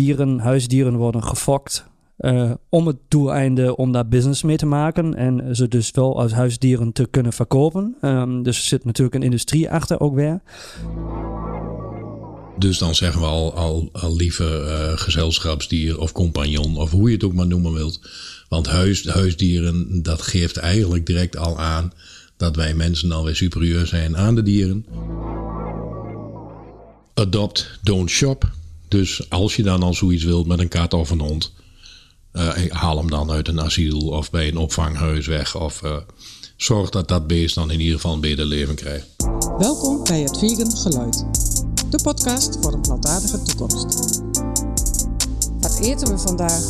dieren, huisdieren worden gefokt. eh, om het doeleinde om daar business mee te maken. En ze dus wel als huisdieren te kunnen verkopen. Ehm, dus er zit natuurlijk een industrie achter ook weer. Dus dan zeggen we al, al, al liever eh, gezelschapsdier of compagnon of hoe je het ook maar noemen wilt. Want huis, huisdieren, dat geeft eigenlijk direct al aan dat wij mensen alweer superieur zijn aan de dieren. Adopt, don't shop. Dus als je dan al zoiets wilt met een kat of een hond, eh, haal hem dan uit een asiel of bij een opvanghuis weg. Of eh, zorg dat dat beest dan in ieder geval een beter leven krijgt. Welkom bij het Vegan Geluid, de podcast voor een plantaardige toekomst. Wat eten we vandaag?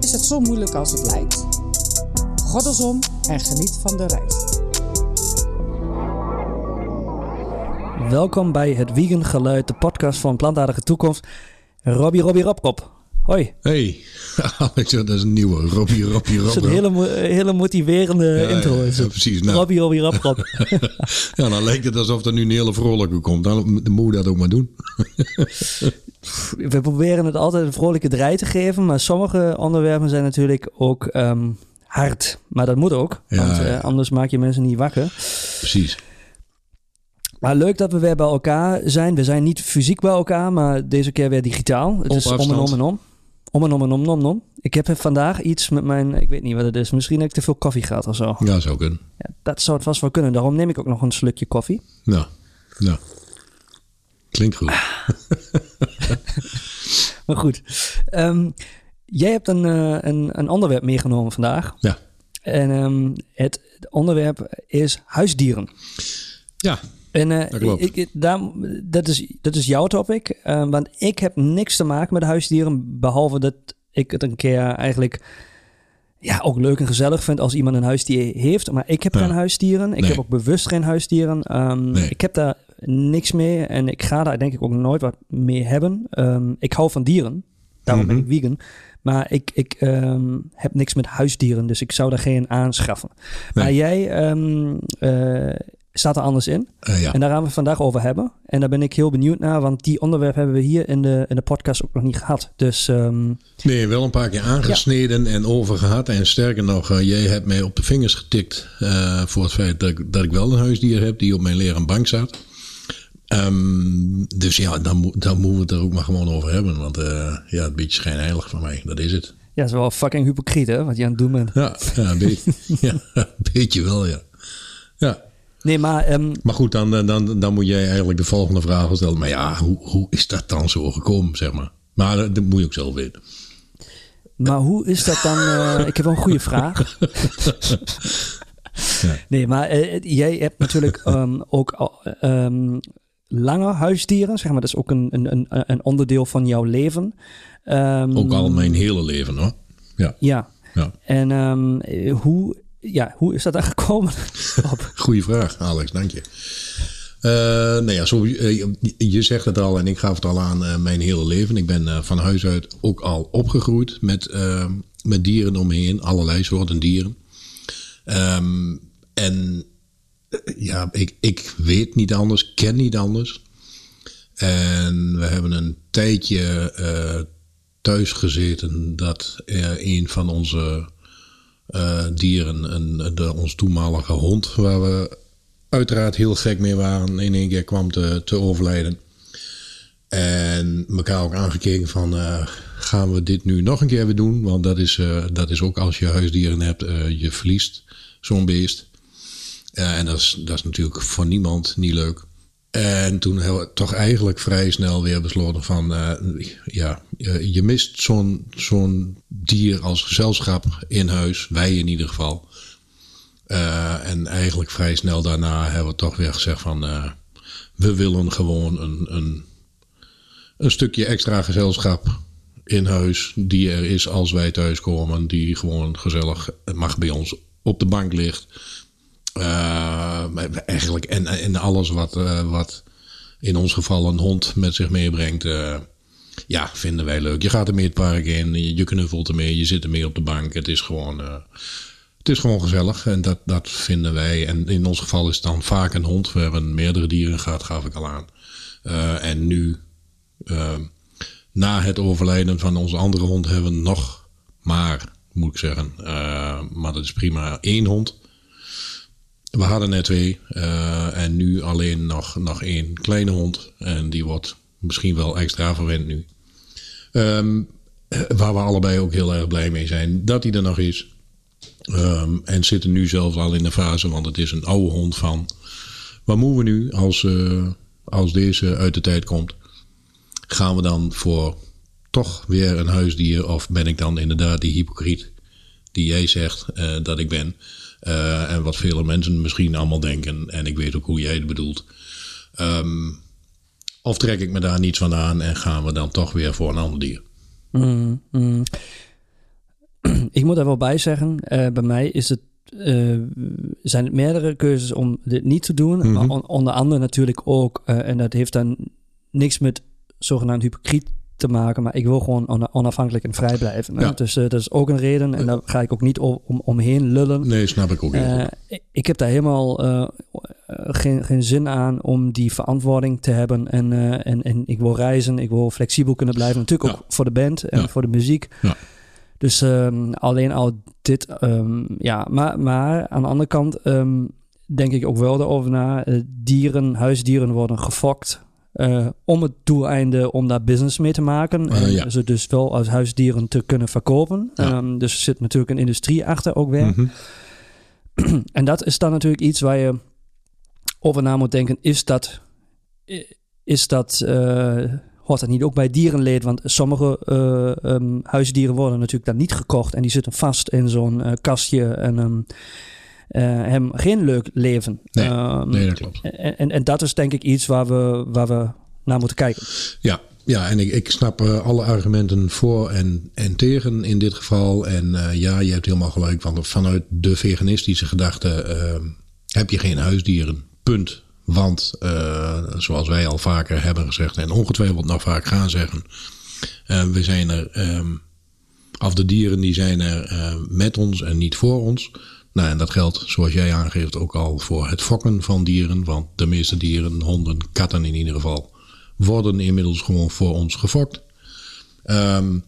Is het zo moeilijk als het lijkt? Goddelsom en geniet van de reis. Welkom bij het Vegan Geluid, de podcast van Plantaardige Toekomst. Robbie, Robbie, Robkop. Hoi. Hey, dat is een nieuwe. Robbie, Robbie, Dat is een hele, mo- hele motiverende Ja, intro. ja, precies. Nou. Robbie, Robbie, Rob, Rob. Ja, dan lijkt het alsof er nu een hele vrolijke komt. Dan moet je dat ook maar doen. We proberen het altijd een vrolijke draai te geven, maar sommige onderwerpen zijn natuurlijk ook ehm, hard. Maar dat moet ook, want eh, anders maak je mensen niet wakker. Precies. Maar leuk dat we weer bij elkaar zijn. We zijn niet fysiek bij elkaar, maar deze keer weer digitaal. Het Op is om en om en om. Om en om en om en om en om. Ik heb vandaag iets met mijn, ik weet niet wat het is. Misschien heb ik te veel koffie gehad of zo. Ja, zou kunnen. Ja, dat zou het vast wel kunnen. Daarom neem ik ook nog een slukje koffie. Nou, nou. Klinkt goed. Maar goed. Ehm, jij hebt een, eh, een, een onderwerp meegenomen vandaag. Ja. En ehm, het onderwerp is huisdieren. Ja, En eh, Dat klopt. ik, daar, dat, is, dat is jouw topic. eh, want ik heb niks te maken met huisdieren. Behalve dat ik het een keer eigenlijk ja, ook leuk en gezellig vind als iemand een huisdier heeft. Maar ik heb Ja. geen huisdieren. Ik Nee. heb ook bewust geen huisdieren. Ehm, Nee. Ik heb daar niks mee. En ik ga daar denk ik ook nooit wat mee hebben. Ehm, ik hou van dieren. Daarom ben ik Mhm. vegan. Maar ik, ik ehm, heb niks met huisdieren. Dus ik zou daar geen aanschaffen. Maar jij eh, staat er anders in. eh, ja. En daar gaan we het vandaag over hebben. En daar ben ik heel benieuwd naar, want die onderwerp hebben we hier in de, in de podcast ook nog niet gehad. Dus ehm, Nee, wel een paar keer aangesneden en over gehad. En sterker nog, eh, jij hebt mij op de vingers getikt eh, voor het feit dat ik, dat ik wel een huisdier heb die op mijn leren bank staat. Ehm, dus ja, dan, dan moeten we het er ook maar gewoon over hebben. Want ja, een beetje schijnheilig van mij, dat is het. ja, het is wel fucking hypocriet hè, wat je aan het doen bent. Ja, ja, een, beetje, ja een beetje wel, ja. Ja, Nee, maar ehm, maar goed, dan, dan, dan moet jij eigenlijk de volgende vraag stellen. Maar ja, hoe, hoe is dat dan zo gekomen, zeg maar? Maar eh, dat moet je ook zelf weten. Maar hoe is dat dan? eh, ik heb wel een goede vraag. Ja. Nee, maar eh, jij hebt natuurlijk ehm, ook ehm, lange huisdieren, zeg maar. Dat is ook een, een, een, onderdeel van jouw leven. Ook al mijn hele leven, hoor. Ja, Ja. ja. En hoe, ja, hoe is dat dan gekomen? Goeie vraag, Alex, dank je. Eh, nou ja, zo, eh, je- zegt het al en ik gaf het al aan eh, mijn hele leven. Ik ben van huis uit ook al opgegroeid met, met dieren om me heen. Allerlei soorten dieren. Ehm, en ja, ik, ik weet niet anders, ken niet anders. En we hebben een tijdje thuis gezeten dat een van onze eh, dieren, een, de, ons toenmalige hond, waar we uiteraard heel gek mee waren, in één keer kwam te, te overlijden. En elkaar ook aangekeken van, eh, gaan we dit nu nog een keer weer doen? Want dat is, eh, dat is ook als je huisdieren hebt, je verliest zo'n beest. En dat is, dat is natuurlijk voor niemand niet leuk. En toen hebben we toch eigenlijk vrij snel weer besloten van... eh, ja, je, je mist zo'n zo'n dier als gezelschap in huis. Wij in ieder geval. Eh, en eigenlijk vrij snel daarna hebben we toch weer gezegd van... eh, we willen gewoon een, een, een stukje extra gezelschap in huis... die er is als wij thuiskomen. Die gewoon gezellig mag bij ons op de bank ligt... Eh, maar eigenlijk en, en alles wat, eh, wat in ons geval een hond met zich meebrengt, eh, ja, vinden wij leuk. Je gaat ermee het park in, je, knuffelt ermee, je zit ermee op de bank. Het is gewoon, eh, het is gewoon gezellig en dat, dat vinden wij. En in ons geval is het dan vaak een hond. We hebben meerdere dieren gehad, gaf ik al aan. Eh, en nu eh, na het overlijden van onze andere hond hebben we nog maar, moet ik zeggen, maar dat is prima, één hond. We hadden net twee uh, en nu alleen nog, nog één kleine hond. En die wordt misschien wel extra verwend nu. Um, waar we allebei ook heel erg blij mee zijn dat hij er nog is. Um, en zitten nu zelfs al in de fase, want het is een oude hond van. Wat moeten we nu als, uh, als deze uit de tijd komt? Gaan we dan voor toch weer een huisdier of ben ik dan inderdaad die hypocriet die jij zegt uh, dat ik ben? Uh, en wat vele mensen misschien allemaal denken. En ik weet ook hoe jij het bedoelt. Um, of trek ik me daar niets van aan en gaan we dan toch weer voor een ander dier? Mm, mm. Ik moet er wel bij zeggen, uh, bij mij is het, uh, zijn het meerdere keuzes om dit niet te doen. Mhm. Maar on, onder andere natuurlijk ook, uh, en dat heeft dan niks met zogenaamd hypocriet te maken, maar ik wil gewoon on onafhankelijk en vrij blijven. Ja. Dus dat is ook een reden en daar ga ik ook niet om, om, omheen lullen. Nee, snap ik ook niet. Uh, ik heb daar helemaal uh, geen, geen zin aan om die verantwoording te hebben. En, en, en ik wil reizen, ik wil flexibel kunnen blijven. Natuurlijk ook voor de band en Ja. voor de muziek. Ja. Dus um, alleen al dit, um, ja. Maar, maar aan de andere kant um, denk ik ook wel erover na. Dieren, huisdieren worden gefokt. Uh, om het doeleinde om daar business mee te maken. Uh, en ja. ze dus wel als huisdieren te kunnen verkopen. Ja. Um, dus er zit natuurlijk een industrie achter ook weer. Mhm. en dat is dan natuurlijk iets waar je over na moet denken. Is dat, is dat uh, hoort dat niet ook bij dierenleed? Want sommige uh, um, huisdieren worden natuurlijk dan niet gekocht en die zitten vast in zo'n uh, kastje en um, hebben geen leuk leven. Nee, um, nee dat klopt. En, en, en, dat is denk ik iets waar we, waar we naar moeten kijken. Ja, ja, en ik, ik snap uh, alle argumenten voor en, en tegen in dit geval. En uh, ja, je hebt helemaal gelijk. Want vanuit de veganistische gedachte uh, heb je geen huisdieren. Punt. Want zoals wij al vaker hebben gezegd en ongetwijfeld nog vaak gaan zeggen. We zijn er, um, of de dieren die zijn er met ons en niet voor ons. Nou, en dat geldt, zoals jij aangeeft, ook al voor het fokken van dieren. Want de meeste dieren, honden, katten in ieder geval, worden inmiddels gewoon voor ons gefokt. Um,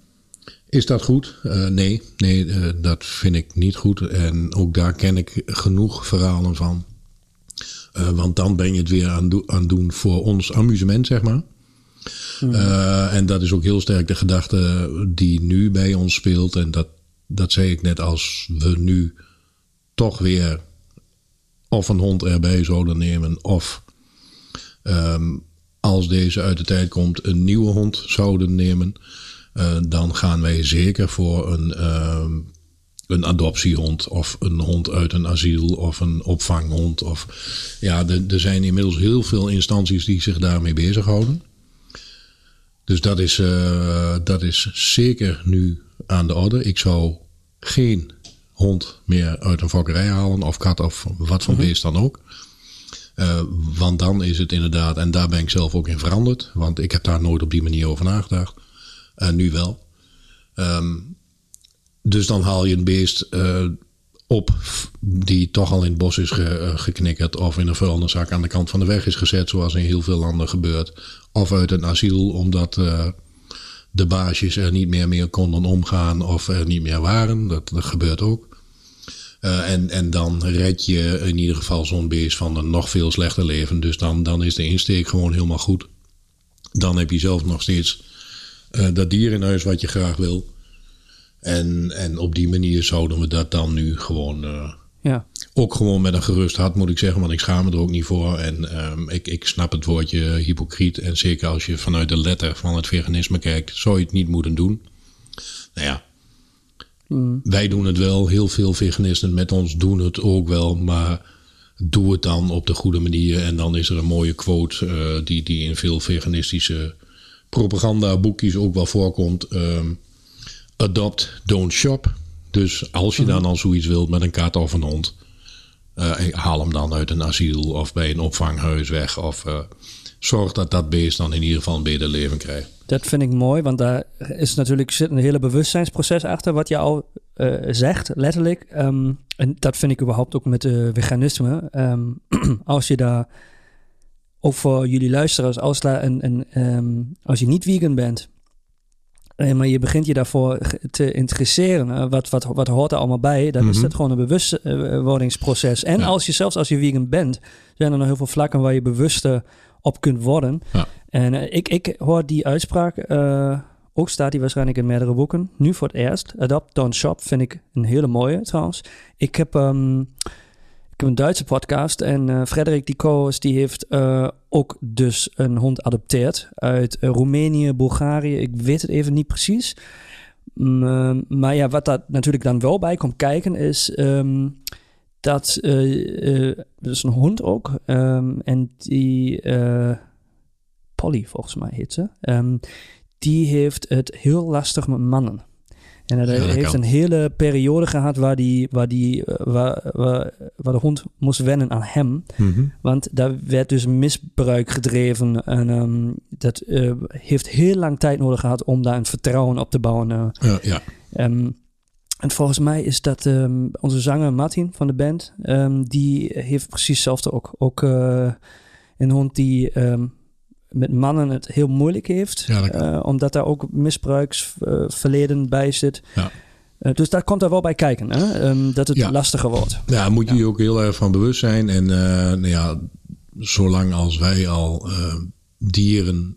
is dat goed? Uh, nee, nee uh, dat vind ik niet goed. En ook daar ken ik genoeg verhalen van. Uh, want dan ben je het weer aan, do aan doen voor ons amusement, zeg maar. Mm. en dat is ook heel sterk de gedachte die nu bij ons speelt. En dat, dat zei ik net als we nu toch weer of een hond erbij zouden nemen of um, als deze uit de tijd komt een nieuwe hond zouden nemen, uh, dan gaan wij zeker voor een, uh, een adoptiehond of een hond uit een asiel of een opvanghond. Of, ja, er zijn inmiddels heel veel instanties die zich daarmee bezighouden. Dus dat is, uh, dat is zeker nu aan de orde. Ik zou geen hond meer uit een fokkerij halen of kat of wat voor beest dan ook. Uh, want dan is het inderdaad, en daar ben ik zelf ook in veranderd, want ik heb daar nooit op die manier over nagedacht. Uh, nu wel. Um, dus dan haal je een beest uh, op die toch al in het bos is ge, geknikkerd of in een vuilniszak aan de kant van de weg is gezet, zoals in heel veel landen gebeurt. Of uit een asiel, omdat de baasjes er niet meer mee konden omgaan of er niet meer waren. Dat, dat gebeurt ook. Uh, en, en dan red je in ieder geval zo'n beest van een nog veel slechter leven. Dus dan, dan is de insteek gewoon helemaal goed. Dan heb je zelf nog steeds uh, dat dier in huis wat je graag wil. En, en op die manier zouden we dat dan nu gewoon. Uh, ja. Ook gewoon met een gerust hart moet ik zeggen, want ik schaam me er ook niet voor. En um, ik, ik snap het woordje hypocriet. En zeker als je vanuit de letter van het veganisme kijkt, zou je het niet moeten doen. Nou ja, Mm. Wij doen het wel, heel veel veganisten met ons doen het ook wel, maar doe het dan op de goede manier. En dan is er een mooie quote uh, die, die in veel veganistische propagandaboekjes ook wel voorkomt. Um, adopt, don't shop. Dus als je mm. dan al zoiets wilt met een kat of een hond, uh, haal hem dan uit een asiel of bij een opvanghuis weg. Of uh, zorg dat dat beest dan in ieder geval een beter leven krijgt. Dat vind ik mooi, want daar is natuurlijk zit een hele bewustzijnsproces achter wat je al uh, zegt, letterlijk. Um, en dat vind ik überhaupt ook met uh, veganisme. Um, als je daar, ook voor jullie luisteraars, als, daar een, een, um, als je niet vegan bent Eh, maar je begint je daarvoor te interesseren. Wat, wat, wat hoort er allemaal bij? Dan is Mhm. het gewoon een bewustwordingsproces. En Ja. als je zelfs als je vegan bent, zijn er nog heel veel vlakken waar je bewuster op kunt worden. Ja. En eh, ik, ik hoor die uitspraak, eh, ook staat die waarschijnlijk in meerdere boeken. Nu voor het eerst. Adopt, don't shop vind ik een hele mooie trouwens. Ik heb, ehm, ik heb een Duitse podcast en eh Frederik die co-host, die heeft ook dus een hond adopteerd uit Roemenië, Bulgarije. Ik weet het even niet precies. Maar ja, wat daar natuurlijk dan wel bij komt kijken is ehm, dat eh eh, dat is een hond ook ehm, en die eh, Polly volgens mij heet ze. Ehm, die heeft het heel lastig met mannen. En hij Ja, heeft een hele periode gehad waar, die, waar, die, waar, waar, waar de hond moest wennen aan hem. Mhm. Want daar werd dus misbruik gedreven. En ehm, dat heeft heel lang tijd nodig gehad om daar een vertrouwen op te bouwen. Ja, ja. En volgens mij is dat ehm, onze zanger Martin van de band. ehm, die heeft precies hetzelfde ook. Ook eh, een hond die ehm, met mannen het heel moeilijk heeft. Ja, eh, omdat daar ook misbruiksverleden bij zit. Ja. Eh, dus daar komt er wel bij kijken. Hè? Dat het Ja. lastiger wordt. Ja, moet je je ook heel erg van bewust zijn. En eh, nou ja, zolang als wij al eh, dieren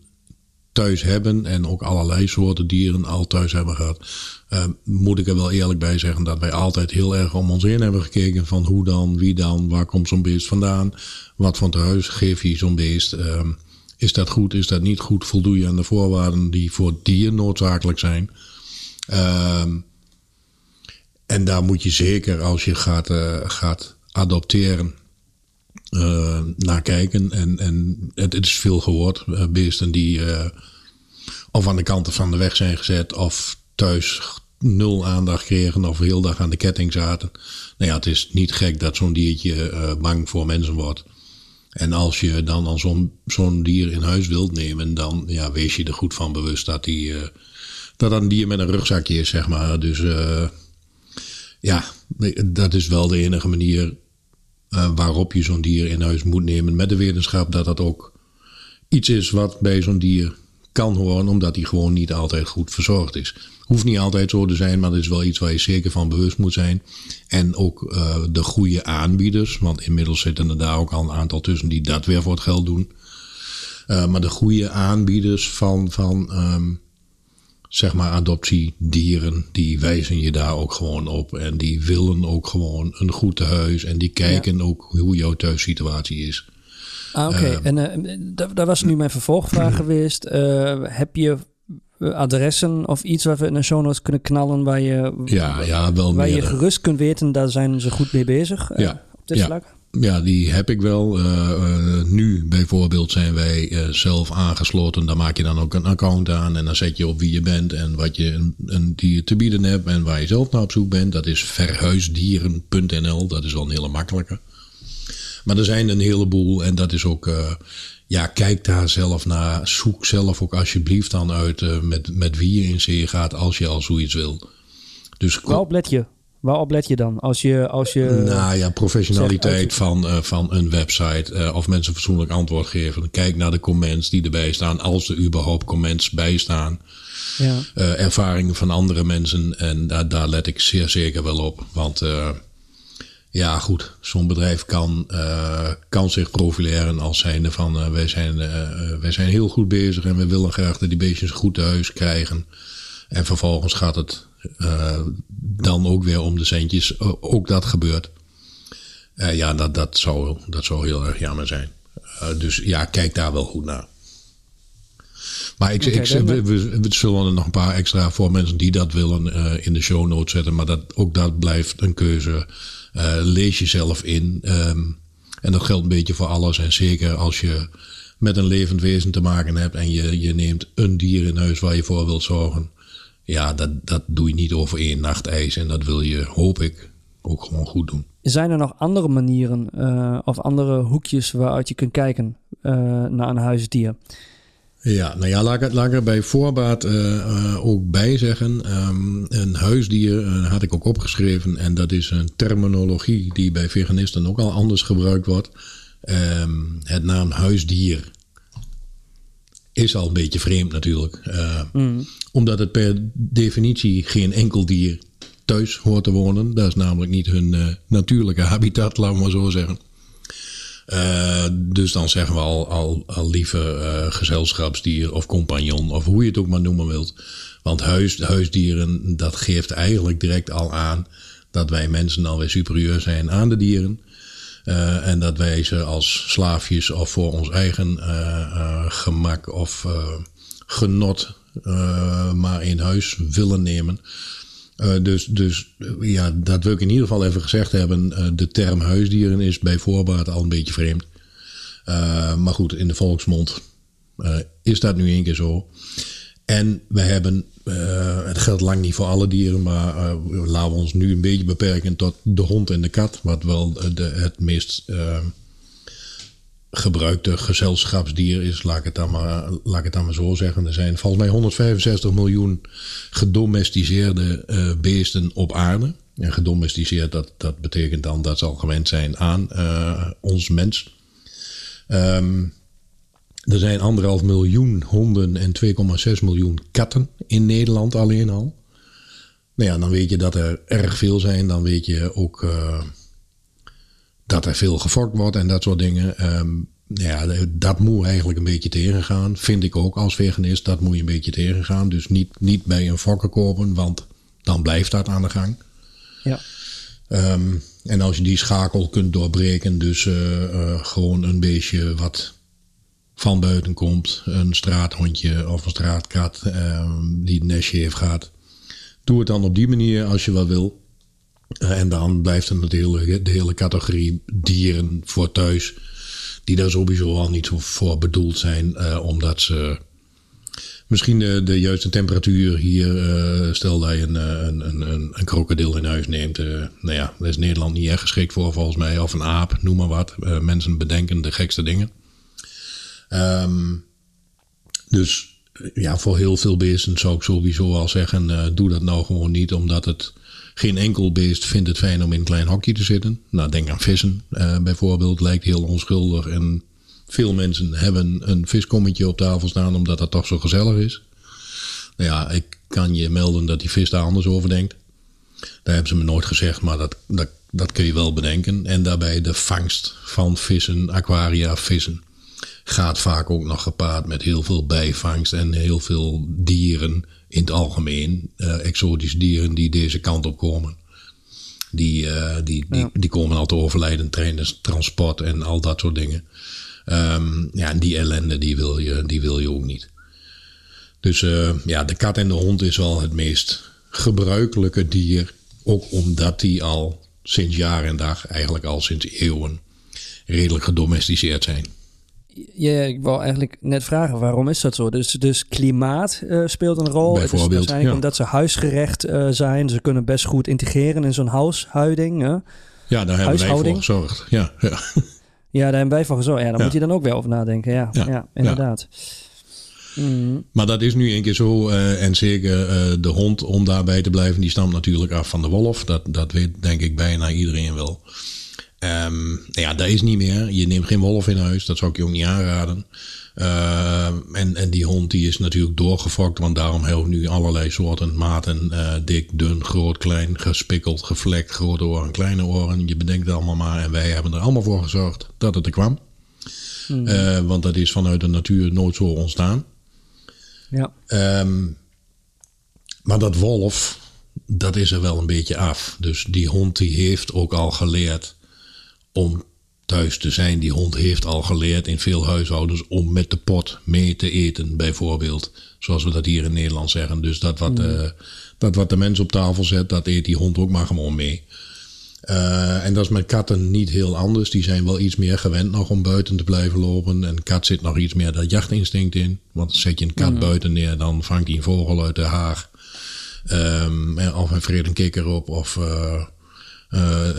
thuis hebben en ook allerlei soorten dieren al thuis hebben gehad, eh, moet ik er wel eerlijk bij zeggen dat wij altijd heel erg om ons heen hebben gekeken van hoe dan, wie dan, waar komt zo'n beest vandaan, wat van thuis geef je zo'n beest. eh, is dat goed, is dat niet goed, voldoe je aan de voorwaarden die voor het dier noodzakelijk zijn. Ehm en daar moet je zeker als je gaat, eh, gaat adopteren eh, naar kijken. En, en het, is veel gehoord. eh, beesten die eh, of aan de kanten van de weg zijn gezet of thuis nul aandacht kregen of heel dag aan de ketting zaten. Nou ja, het is niet gek dat zo'n diertje bang voor mensen wordt. En als je dan al zo'n zo'n dier in huis wilt nemen, dan ja, wees je er goed van bewust dat, die, dat dat een dier met een rugzakje is, zeg maar. Dus ja, dat is wel de enige manier eh, waarop je zo'n dier in huis moet nemen. Met de wetenschap dat dat ook iets is wat bij zo'n dier kan horen, omdat hij gewoon niet altijd goed verzorgd is. Hoeft niet altijd zo te zijn, maar dat is wel iets waar je zeker van bewust moet zijn. En ook eh, de goede aanbieders, want inmiddels zitten er daar ook al een aantal tussen die dat weer voor het geld doen. Eh, maar de goede aanbieders van, van ehm, zeg maar adoptiedieren, die wijzen je daar ook gewoon op. En die willen ook gewoon een goed tehuis. En die kijken ook hoe jouw thuissituatie is. Ah, oké. en eh, daar, daar was nu mijn vervolgvraag geweest. Eh, heb je eh, adressen of iets waar we in de show notes kunnen knallen waar je, Ja, ja wel waar je gerust kunt weten, daar zijn ze goed mee bezig Ja, op dit ja. vlak? Ja, die heb ik wel. Eh, eh, nu bijvoorbeeld zijn wij eh, zelf aangesloten. Daar maak je dan ook een account aan. En dan zet je op wie je bent en wat je een, een dier te bieden hebt. En waar je zelf naar op zoek bent. Dat is verhuisdieren.nl. Dat is wel een hele makkelijke. Maar er zijn een heleboel. En dat is ook... ja, kijk daar zelf naar. Zoek zelf ook alsjeblieft dan uit met, met wie je in zee gaat. Als je al zoiets wil. Dus Waarop let je? Waarop let je dan? Als je, als je nou ja, professionaliteit van, eh, van een website. eh, of mensen fatsoenlijk antwoord geven. Kijk naar de comments die erbij staan. Als er überhaupt comments bij staan. ja. Eh, ervaringen van andere mensen. En daar, daar let ik zeer zeker wel op. Want ja, goed. Zo'n bedrijf kan, kan zich profileren als zijnde van... wij, zijn, wij zijn heel goed bezig en we willen graag dat die beestjes goed thuis krijgen. En vervolgens gaat het eh, dan ook weer om de centjes. O- ook dat gebeurt. Eh, ja, dat, dat, zou, dat zou heel erg jammer zijn. Eh, dus ja, kijk daar wel goed naar. Maar ik, ik, we, we, we zullen er nog een paar extra voor mensen die dat willen eh, in de show notes zetten. Maar dat, ook dat blijft een keuze. Eh, lees jezelf in. Ehm, en dat geldt een beetje voor alles. En zeker als je met een levend wezen te maken hebt en je, je neemt een dier in huis waar je voor wilt zorgen. Ja, dat, dat doe je niet over één nacht ijs. En dat wil je, hoop ik, ook gewoon goed doen. Zijn er nog andere manieren eh, of andere hoekjes waaruit je kunt kijken eh, naar een huisdier? Ja, nou ja, laat ik, het- laat ik er bij voorbaat eh, ook bij zeggen. Ehm, een huisdier had ik ook opgeschreven. En dat is een terminologie die bij veganisten ook al anders gebruikt wordt. Ehm, het naam huisdier is al een beetje vreemd natuurlijk. Omdat het per definitie geen enkel dier thuis hoort te wonen. Dat is namelijk niet hun natuurlijke habitat, laten we maar zo zeggen. dus dan zeggen we al, al, al liever gezelschapsdier of compagnon of hoe je het ook maar noemen wilt. Want huis, huisdieren, dat geeft eigenlijk direct al aan dat wij mensen alweer superieur zijn aan de dieren. Uh, en dat wij ze als slaafjes of voor ons eigen uh, uh, gemak of genot maar in huis willen nemen. dus, dus ja, dat wil ik in ieder geval even gezegd hebben. de term huisdieren is bij voorbaat al een beetje vreemd. maar goed, in de volksmond is dat nu één keer zo. En we hebben, uh, het geldt lang niet voor alle dieren, maar uh, laten we ons nu een beetje beperken tot de hond en de kat, wat wel de, het meest uh, gebruikte gezelschapsdier is, laat ik, het dan maar, laat ik het dan maar zo zeggen. Er zijn volgens mij 165 miljoen gedomesticeerde beesten op aarde. En gedomesticeerd, dat, dat betekent dan dat ze al gewend zijn aan ons mens. Um, er zijn anderhalf miljoen honden en 2,6 miljoen katten in Nederland alleen al. Nou ja, dan weet je dat er erg veel zijn. Dan weet je ook uh, dat er veel gefokt wordt en dat soort dingen. Um, ja, dat moet eigenlijk een beetje tegengaan. Vind ik ook als veganist, dat moet je een beetje tegengaan. Dus niet, niet bij een fokker kopen, want dan blijft dat aan de gang. Ja. Um, en als je die schakel kunt doorbreken, dus uh, uh, gewoon een beestje wat van buiten komt, een straathondje of een straatkat ehm, die het nestje heeft gehad. Doe het dan op die manier als je wel wil. Uh, en dan blijft het de hele, de hele categorie dieren voor thuis. Die daar sowieso al niet voor bedoeld zijn. Uh, omdat ze misschien de, juiste temperatuur hier. Uh, stel dat je een, een, een, een, krokodil in huis neemt. nou ja, daar is Nederland niet echt geschikt voor volgens mij. Of een aap, noem maar wat. mensen bedenken de gekste dingen. Um, dus ja, voor heel veel beesten zou ik sowieso al zeggen: uh, doe dat nou gewoon niet, omdat het geen enkel beest vindt het fijn om in een klein hokje te zitten. Nou, denk aan vissen uh, bijvoorbeeld, lijkt heel onschuldig. En veel mensen hebben een viskommetje op tafel staan, omdat dat toch zo gezellig is. Nou ja, ik kan je melden dat die vis daar anders over denkt. Daar hebben ze me nooit gezegd, maar dat, dat, dat kun je wel bedenken. En daarbij de vangst van vissen, aquaria, vissen gaat vaak ook nog gepaard met heel veel bijvangst en heel veel dieren in het algemeen. Uh, exotische dieren die deze kant op komen. Die, uh, die, die, ja. die, komen al te overlijden tijdens transport en al dat soort dingen. Um, ja, en die ellende die wil je, die wil je ook niet. Dus uh, ja, de kat en de hond is wel het meest gebruikelijke dier. Ook omdat die al sinds jaar en dag, eigenlijk al sinds eeuwen, redelijk gedomesticeerd zijn ja, ik wou eigenlijk net vragen, waarom is dat zo? Dus, dus klimaat uh, speelt een rol. Bijvoorbeeld, het is waarschijnlijk ja. omdat ze huisgerecht uh, zijn. Ze kunnen best goed integreren in zo'n huishouding. Hè? Ja, daar hebben wij voor gezorgd. Ja, ja. ja daar hebben wij voor gezorgd. Ja, daar moet je dan ook weer over nadenken. Ja, ja, inderdaad. Mm. Maar dat is nu een keer zo. Uh, en zeker de hond, om daarbij te blijven, die stamt natuurlijk af van de wolf. Dat, dat weet denk ik bijna iedereen wel. Um, ja, dat is niet meer. Je neemt geen wolf in huis. Dat zou ik je ook niet aanraden. Uh, en, en die hond die is natuurlijk doorgefokt. Want daarom hebben we nu allerlei soorten maten. Uh, dik, dun, groot, klein, gespikkeld, gevlekt. Grote oren, kleine oren. Je bedenkt het allemaal maar. En wij hebben er allemaal voor gezorgd dat het er kwam. Mm. Uh, want dat is vanuit de natuur nooit zo ontstaan. Ja. Um, maar dat wolf, dat is er wel een beetje af. Dus die hond die heeft ook al geleerd om thuis te zijn. Die hond heeft al geleerd in veel huishoudens om met de pot mee te eten, bijvoorbeeld. Zoals we dat hier in Nederland zeggen. Dus dat wat, mm. uh, dat wat de mens op tafel zet, dat eet die hond ook maar gewoon mee. Uh, en dat is met katten niet heel anders. Die zijn wel iets meer gewend nog om buiten te blijven lopen. En kat zit nog iets meer dat jachtinstinct in. Want zet je een kat mm. buiten neer, dan vangt hij een vogel uit de haag. Um, of hij vreet een kikker op, of uh,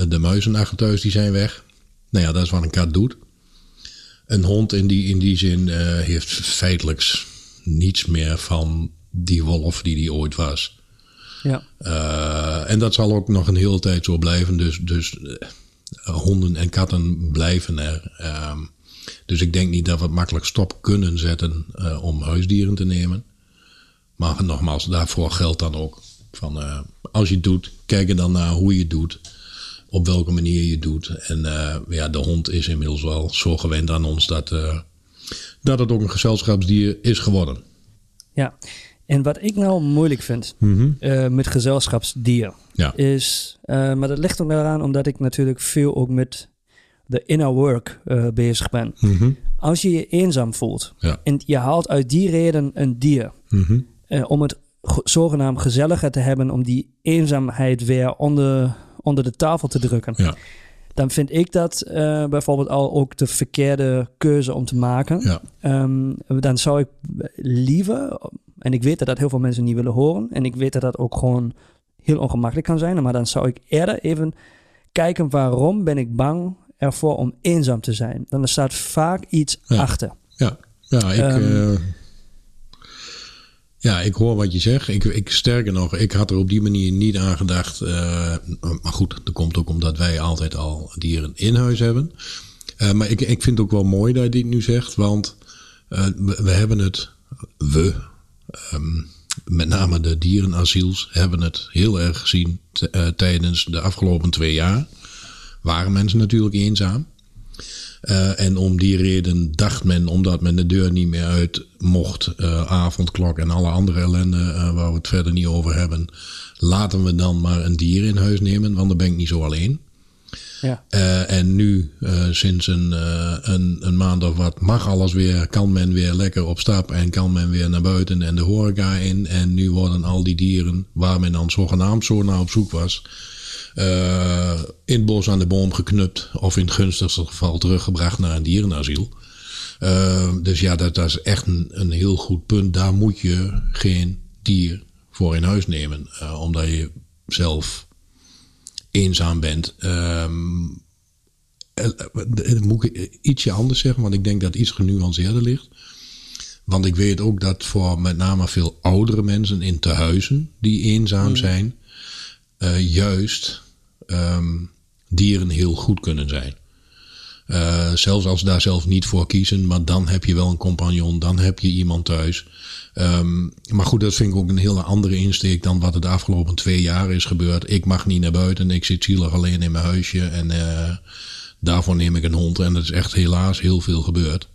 de muizen thuis die zijn weg. Nou ja, dat is wat een kat doet. Een hond in die, in die zin uh, heeft feitelijk niets meer van die wolf die die ooit was. Ja. Uh, en dat zal ook nog een hele tijd zo blijven. Dus, dus honden en katten blijven er. Dus ik denk niet dat we het makkelijk stop kunnen zetten om huisdieren te nemen. Maar nogmaals, daarvoor geldt dan ook van als je het doet, kijk er dan naar hoe je het doet. Op welke manier je doet. En uh, ja, de hond is inmiddels wel zo gewend aan ons dat, dat het ook een gezelschapsdier is geworden. Ja, en wat ik nou moeilijk vind mm -hmm. met gezelschapsdier ja. is, maar dat ligt ook eraan omdat ik natuurlijk veel ook met de inner work bezig ben. Mm -hmm. Als je je eenzaam voelt ja. en je haalt uit die reden een dier mm -hmm. uh, om het zogenaamd gezelliger te hebben, om die eenzaamheid weer onder, onder de tafel te drukken. Ja. Dan vind ik dat uh, bijvoorbeeld al ook de verkeerde keuze om te maken. Ja. Um, dan zou ik liever, en ik weet dat dat heel veel mensen niet willen horen, en ik weet dat dat ook gewoon heel ongemakkelijk kan zijn, maar dan zou ik eerder even kijken waarom ben ik bang ervoor om eenzaam te zijn. Dan er staat vaak iets achter. Ja, ja ik, um, ja, ik hoor wat je zegt. Ik, ik, sterker nog, ik had er op die manier niet aan gedacht. Uh, maar goed, dat komt ook omdat wij altijd al dieren in huis hebben. Uh, maar ik, ik vind het ook wel mooi dat je dit nu zegt. Want uh, we, hebben het, we, um, met name de dierenasiels, hebben het heel erg gezien tijdens de afgelopen twee jaar waren mensen natuurlijk eenzaam. Uh, en om die reden dacht men, omdat men de deur niet meer uit mocht, uh, avondklok en alle andere ellende uh, waar we het verder niet over hebben, laten we dan maar een dier in huis nemen, want dan ben ik niet zo alleen. Ja. en nu, sinds een, een, een, maand of wat, mag alles weer, kan men weer lekker op stap en kan men weer naar buiten en de horeca in. En nu worden al die dieren, waar men dan zogenaamd zo naar op zoek was, in het bos aan de boom geknupt of in het gunstigste geval teruggebracht naar een dierenasiel. Uh, dus ja, dat, dat, is echt een, een, heel goed punt. Daar moet je geen dier voor in huis nemen, uh, omdat je zelf eenzaam bent. Um, moet ik ietsje anders zeggen, want ik denk dat iets genuanceerder ligt. Want ik weet ook dat voor met name veel oudere mensen in tehuizen die eenzaam mm. zijn, uh, juist um, dieren heel goed kunnen zijn. Uh, zelfs als ze daar zelf niet voor kiezen, maar dan heb je wel een compagnon, dan heb je iemand thuis. Um, maar goed, dat vind ik ook een hele andere insteek dan wat er afgelopen twee jaar is gebeurd. Ik mag niet naar buiten, ik zit zielig alleen in mijn huisje en uh, daarvoor neem ik een hond. En dat is echt helaas heel veel gebeurd.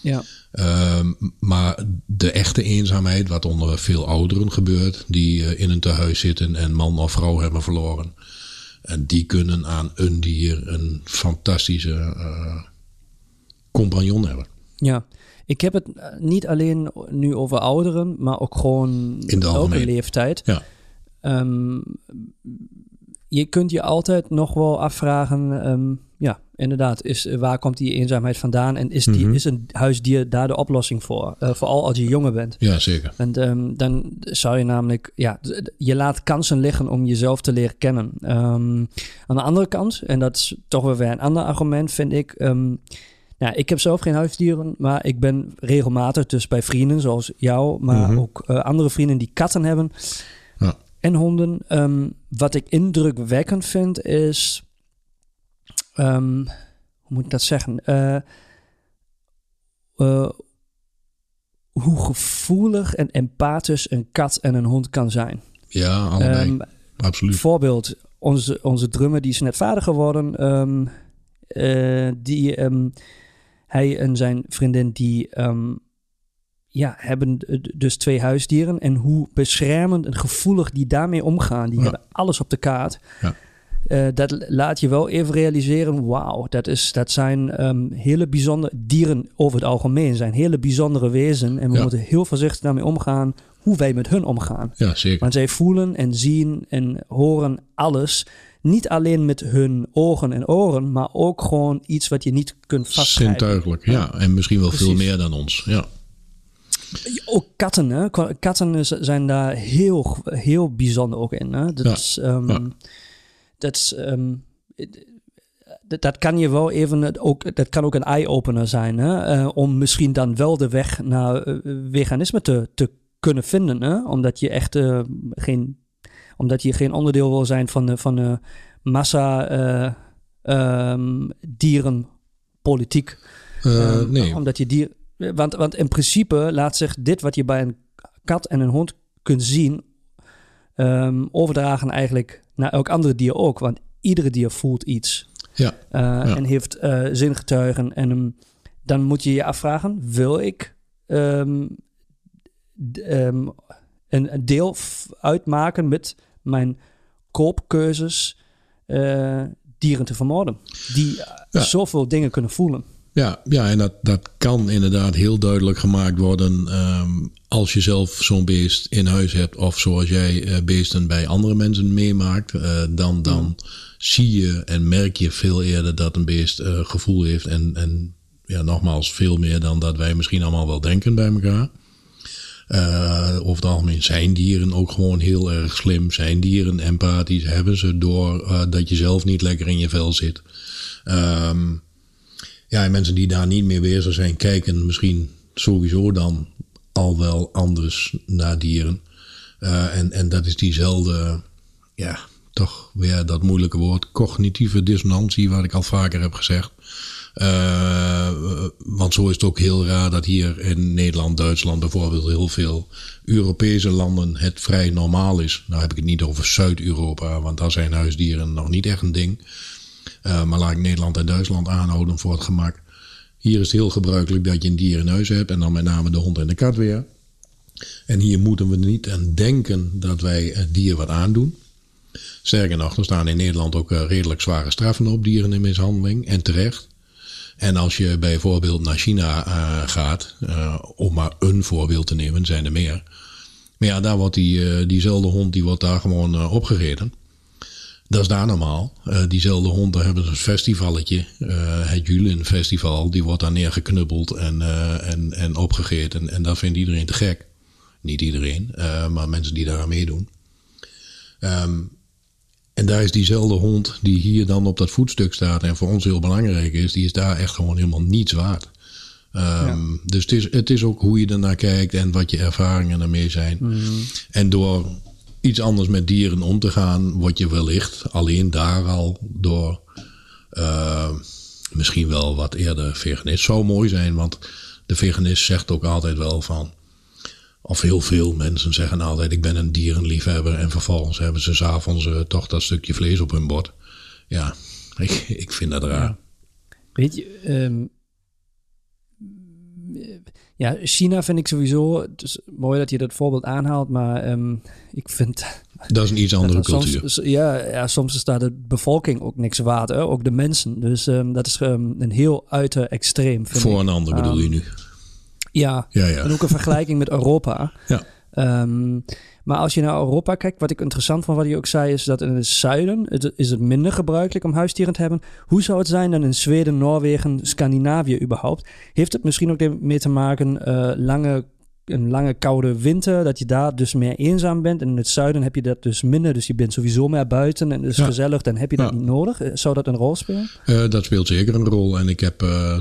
Ja. Um, maar de echte eenzaamheid, wat onder veel ouderen gebeurt, die uh, in een tehuis zitten en man of vrouw hebben verloren. En die kunnen aan een dier een fantastische uh, compagnon hebben. Ja, ik heb het eh, niet alleen nu over ouderen, maar ook gewoon in de elke leeftijd. Ja. Um, je kunt je altijd nog wel afvragen, um, ja, inderdaad, is, waar komt die eenzaamheid vandaan? En is, die, mhm. is een huisdier daar de oplossing voor? Uh, vooral als je jonger bent. Ja, zeker. En um, dan zou je namelijk, ja, je laat kansen liggen om jezelf te leren kennen. Um, aan de andere kant, en dat is toch wel weer een ander argument, vind ik. Um, nou, ik heb zelf geen huisdieren, maar ik ben regelmatig dus bij vrienden zoals jou, maar mm -hmm. ook uh, andere vrienden die katten hebben. Ja. En honden. Wat ik indrukwekkend vind is um, hoe moet ik dat zeggen? Uh, uh, hoe gevoelig en empathisch een kat en een hond kan zijn. Ja, allebei. Um, Absoluut. Voorbeeld, onze, onze drummer die is net vader geworden. Um, uh, die, hij en zijn vriendin die ja, hebben dus twee huisdieren. En hoe beschermend en gevoelig die daarmee omgaan. Die ja. hebben alles op de kaart. Ja. Uh, dat laat je wel even realiseren, wauw, dat, is, dat zijn um, hele bijzondere dieren over het algemeen, zijn hele bijzondere wezens. En we ja. moeten heel voorzichtig daarmee omgaan hoe wij met hun omgaan. Ja, zeker. Want zij voelen en zien en horen alles. Niet alleen met hun ogen en oren, maar ook gewoon iets wat je niet kunt vaststellen. Zintuigelijk, ja. En misschien wel Precies. veel meer dan ons, ja. Ook katten, hè? Katten zijn daar heel, heel bijzonder ook in. Hè? Dat ja. is... Um, ja dat, um, dat kan je wel even, ook, dat kan ook een eye-opener zijn, hè? Uh, om misschien dan wel de weg naar uh, veganisme te, te kunnen vinden, hè? omdat je echt uh, geen, omdat je geen onderdeel wil zijn van de, van de massa um, dierenpolitiek. Nee. Omdat je dier... Want, want in principe laat zich dit wat je bij een kat en een hond kunt zien... Um, overdragen eigenlijk naar elk andere dier ook. Want iedere dier voelt iets. Ja. Uh, ja. En heeft uh, zingetuigen. En um, dan moet je je afvragen: wil ik um, um, een, een, deel uitmaken met mijn koopkeuzes uh, dieren te vermoorden? Die Ja. zoveel dingen kunnen voelen. Ja, ja en dat, dat kan inderdaad heel duidelijk gemaakt worden ehm, als je zelf zo'n beest in huis hebt of zoals jij eh, beesten bij andere mensen meemaakt, eh, dan, dan zie je en merk je veel eerder dat een beest eh, gevoel heeft en, en ja, nogmaals veel meer dan dat wij misschien allemaal wel denken bij elkaar. Uh, over het algemeen zijn dieren ook gewoon heel erg slim. Zijn dieren empathisch? Hebben ze door uh, dat je zelf niet lekker in je vel zit? Um, ja, en mensen die daar niet mee bezig zijn, kijken misschien sowieso dan al wel anders naar dieren. Uh, en, en dat is diezelfde, ja, toch weer dat moeilijke woord, cognitieve dissonantie, wat ik al vaker heb gezegd. Uh, want zo is het ook heel raar dat hier in Nederland, Duitsland bijvoorbeeld, heel veel Europese landen het vrij normaal is. Nou heb ik het niet over Zuid-Europa, want daar zijn huisdieren nog niet echt een ding. Uh, maar laat ik Nederland en Duitsland aanhouden voor het gemak. Hier is het heel gebruikelijk dat je een dier in huis hebt en dan met name de hond en de kat weer. En hier moeten we niet aan denken dat wij het dier wat aandoen. Sterker nog, er staan in Nederland ook uh, redelijk zware straffen op dieren in mishandeling en terecht. En als je bijvoorbeeld naar China uh, gaat, uh, om maar een voorbeeld te nemen, zijn er meer. Maar ja, daar wordt die, diezelfde hond, die wordt daar gewoon opgereden. Dat is daar normaal. diezelfde hond, daar hebben een festivalletje, het Julin Festival, die wordt daar neergeknuppeld en, en, en opgegeten. En dat vindt iedereen te gek. Niet iedereen, maar mensen die daar aan meedoen. Um, en daar is diezelfde hond die hier dan op dat voetstuk staat en voor ons heel belangrijk is, die is daar echt gewoon helemaal niets waard. Um, ja. Dus het is, het is ook hoe je ernaar kijkt en wat je ervaringen ermee zijn. Mm. En door iets anders met dieren om te gaan, word je wellicht alleen daar al door uh, misschien wel wat eerder veganist. Zou mooi zijn, want de veganist zegt ook altijd wel van. Of heel veel mensen zeggen altijd: Ik ben een dierenliefhebber. En vervolgens hebben ze s'avonds uh, toch dat stukje vlees op hun bord. Ja, ik, ik vind dat raar. Weet je, um, ja, China vind ik sowieso. Het is mooi dat je dat voorbeeld aanhaalt, maar um, ik vind. Dat is een iets andere cultuur. Soms, ja, ja, soms is daar de bevolking ook niks waard, hè? ook de mensen. Dus um, dat is een heel uiter extreem. Voor een ander bedoel je nu? Ja, ja, ja. en ook een vergelijking met Europa. Ja. Maar als je naar Europa kijkt, wat ik interessant vond wat je ook zei, is dat in het zuiden het, is het minder gebruikelijk om huisdieren te hebben. Hoe zou het zijn dan in Zweden, Noorwegen, Scandinavië überhaupt? Heeft het misschien ook mee te maken uh, lange, een lange koude winter, dat je daar dus meer eenzaam bent? En in het zuiden heb je dat dus minder, dus je bent sowieso meer buiten en is ja. gezellig, dan heb je dat ja. niet nodig. Zou dat een rol spelen? Uh, dat speelt zeker een rol. En ik heb, uh,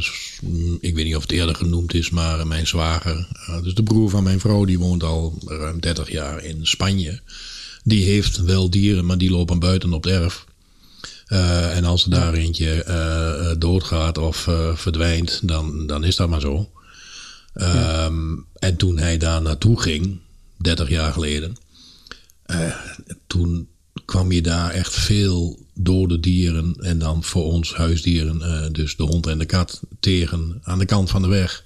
ik weet niet of het eerder genoemd is, maar mijn zwager, uh, dus de broer van mijn vrouw, die woont al ruim 30 jaar in Spanje. Die heeft wel dieren, maar die lopen buiten op het erf. En als er daar eentje doodgaat of verdwijnt, dan, dan is dat maar zo. Ja. Um, en toen hij daar naartoe ging, 30 jaar geleden, toen kwam je daar echt veel dode dieren en dan voor ons huisdieren, dus de hond en de kat, tegen aan de kant van de weg.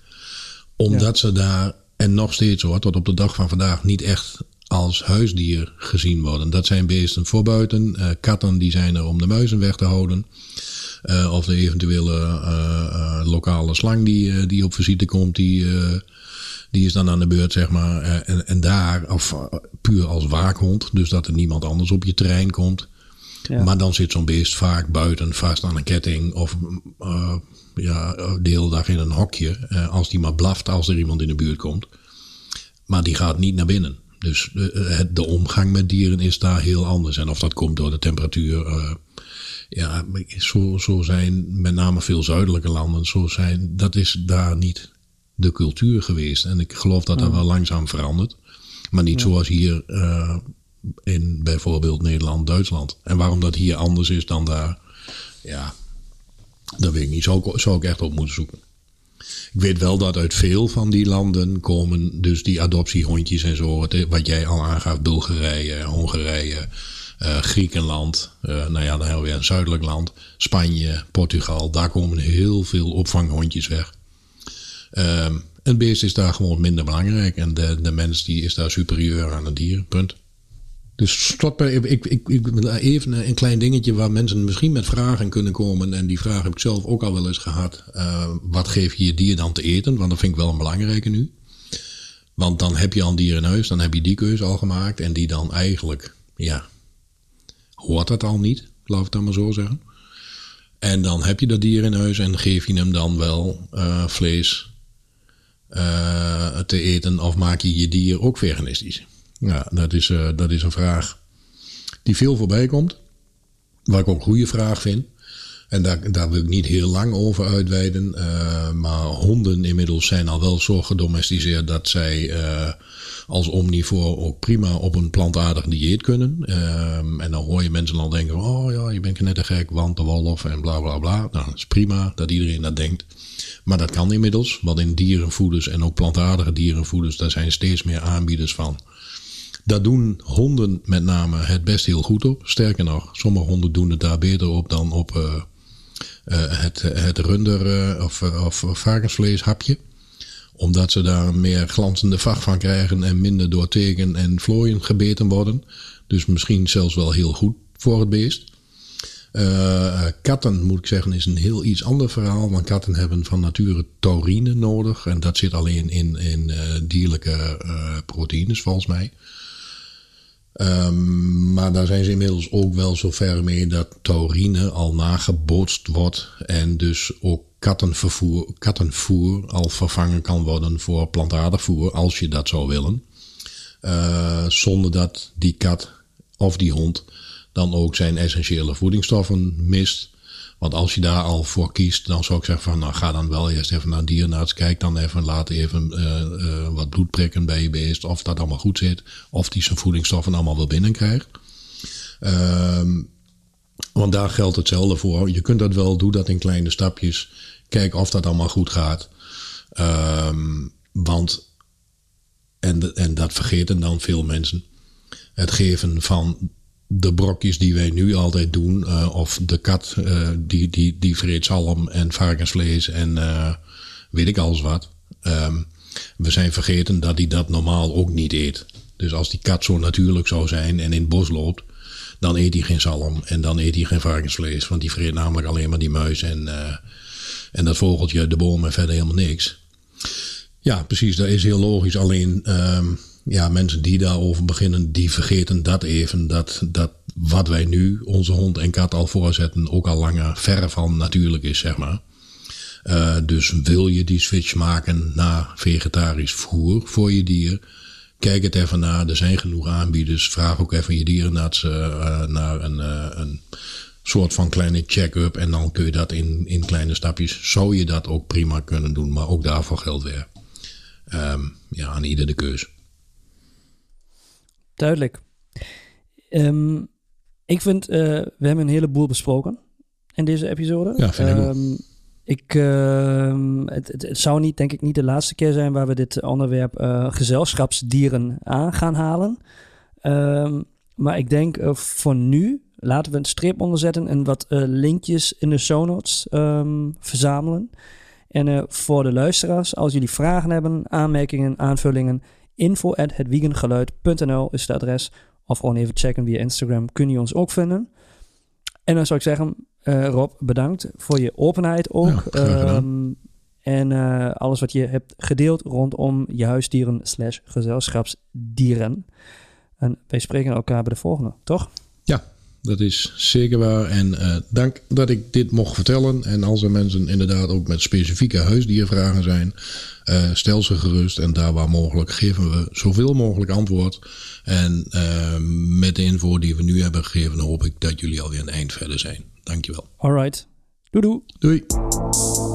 Omdat ja. ze daar, en nog steeds hoor, tot op de dag van vandaag, niet echt als huisdier gezien worden. Dat zijn beesten voor buiten. Uh, katten die zijn er om de muizen weg te houden. Uh, of de eventuele uh, lokale slang die, die op visite komt, die, die is dan aan de beurt, zeg maar. en, en daar, of puur als waakhond, dus dat er niemand anders op je terrein komt. Ja. Maar dan zit zo'n beest vaak buiten, vast aan een ketting of ja, de hele dag in een hokje. als die maar blaft als er iemand in de buurt komt. Maar die gaat niet naar binnen. Dus de, de, omgang met dieren is daar heel anders. En of dat komt door de temperatuur. Uh, ja, zo, zo zijn met name veel zuidelijke landen. Zo zijn, dat is daar niet de cultuur geweest. En ik geloof dat dat wel langzaam verandert. Maar niet ja. zoals hier uh, in bijvoorbeeld Nederland, Duitsland. En waarom dat hier anders is dan daar. Ja, dat weet ik niet. Zou ik, zou ik echt op moeten zoeken. Ik weet wel dat uit veel van die landen komen dus die adoptiehondjes en zo. Wat jij al aangaf, Bulgarije, Hongarije, uh, Griekenland. Uh, nou ja, dan hebben we weer een zuidelijk land. Spanje, Portugal. Daar komen heel veel opvanghondjes weg. Um, een beest is daar gewoon minder belangrijk. En de, de mens die is daar superieur aan het dier. Punt. Dus bij, ik, ik, ik, even een klein dingetje waar mensen misschien met vragen kunnen komen. En die vraag heb ik zelf ook al wel eens gehad. Uh, wat geef je je dier dan te eten? Want dat vind ik wel een belangrijke nu. Want dan heb je al een dier in huis, dan heb je die keuze al gemaakt. En die dan eigenlijk, ja, hoort dat al niet, laat ik het maar zo zeggen. En dan heb je dat dier in huis en geef je hem dan wel uh, vlees uh, te eten of maak je je dier ook veganistisch? Ja, dat is, uh, dat is een vraag die veel voorbij komt. Waar ik ook een goede vraag vind. En daar, daar wil ik niet heel lang over uitweiden. Uh, maar honden inmiddels zijn al wel zo gedomesticeerd dat zij uh, als omnivoor ook prima op een plantaardig dieet kunnen. Uh, en dan hoor je mensen al denken: oh ja, je bent net een gek, want de wolf en bla bla bla. Nou, dat is prima dat iedereen dat denkt. Maar dat kan inmiddels, want in dierenvoeders en ook plantaardige dierenvoeders, daar zijn steeds meer aanbieders van. Daar doen honden met name het best heel goed op. Sterker nog, sommige honden doen het daar beter op dan op uh, het, het runder- uh, of, of varkensvleeshapje. Omdat ze daar meer glanzende vacht van krijgen en minder door teken en vlooien gebeten worden. Dus misschien zelfs wel heel goed voor het beest. Katten, moet ik zeggen, is een heel iets ander verhaal. Want katten hebben van nature taurine nodig. En dat zit alleen in, in dierlijke proteïnes, volgens mij. Um, maar daar zijn ze inmiddels ook wel zover mee dat taurine al nagebootst wordt. En dus ook kattenvoer al vervangen kan worden voor plantaardig voer, als je dat zou willen. zonder dat die kat of die hond dan ook zijn essentiële voedingsstoffen mist. Want als je daar al voor kiest, dan zou ik zeggen van nou ga dan wel eerst even naar een dierenarts. Kijk dan even, laat even uh, uh, wat bloed prikken bij je beest. Of dat allemaal goed zit. Of die zijn voedingsstoffen allemaal wel binnenkrijgt. Um, want daar geldt hetzelfde voor. Je kunt dat wel, doe dat in kleine stapjes. Kijk of dat allemaal goed gaat. Um, want, en, en dat vergeten dan veel mensen. Het geven van de brokjes die wij nu altijd doen, uh, of de kat uh, die, die, die vreet zalm en varkensvlees en uh, weet ik alles wat. Um, we zijn vergeten dat hij dat normaal ook niet eet. Dus als die kat zo natuurlijk zou zijn en in het bos loopt, dan eet hij geen zalm en dan eet hij geen varkensvlees. Want die vreet namelijk alleen maar die muis en, en dat vogeltje, de boom en verder helemaal niks. Ja, precies, dat is heel logisch. Alleen um, ja, mensen die daarover beginnen, die vergeten dat even. Dat, dat wat wij nu onze hond en kat al voorzetten, ook al langer verre van natuurlijk is, zeg maar. Uh, dus wil je die switch maken naar vegetarisch voer voor je dier? Kijk het even na. Er zijn genoeg aanbieders. Vraag ook even je dierenarts uh, naar een, een soort van kleine check-up. En dan kun je dat in, in kleine stapjes. Zou je dat ook prima kunnen doen. Maar ook daarvoor geldt weer. Um, ja, aan ieder de keus. Duidelijk. Um, ik vind, uh, we hebben een heleboel besproken in deze episode. Ja, vind ik um, ik, uh, het, het, het, zou niet, denk ik, niet de laatste keer zijn waar we dit onderwerp uh, gezelschapsdieren aan gaan halen. Um, maar ik denk uh, voor nu laten we een streep onderzetten en wat linkjes in de show notes verzamelen. En voor de luisteraars, als jullie vragen hebben, aanmerkingen, aanvullingen, info at hetwiegengeluid.nl is het adres. Of gewoon even checken via Instagram, kun je ons ook vinden. En dan zou ik zeggen, uh, Rob, bedankt voor je openheid ook. Ja, um, en uh, alles wat je hebt gedeeld rondom je huisdieren slash gezelschapsdieren. En wij spreken elkaar bij de volgende, toch? Dat is zeker waar. En uh, dank dat ik dit mocht vertellen. En als er mensen inderdaad ook met specifieke huisdiervragen zijn, uh, stel ze gerust. En daar waar mogelijk geven we zoveel mogelijk antwoord. En uh, met de info die we nu hebben gegeven, hoop ik dat jullie alweer een eind verder zijn. Dankjewel. Alright. Doei doei. Doei.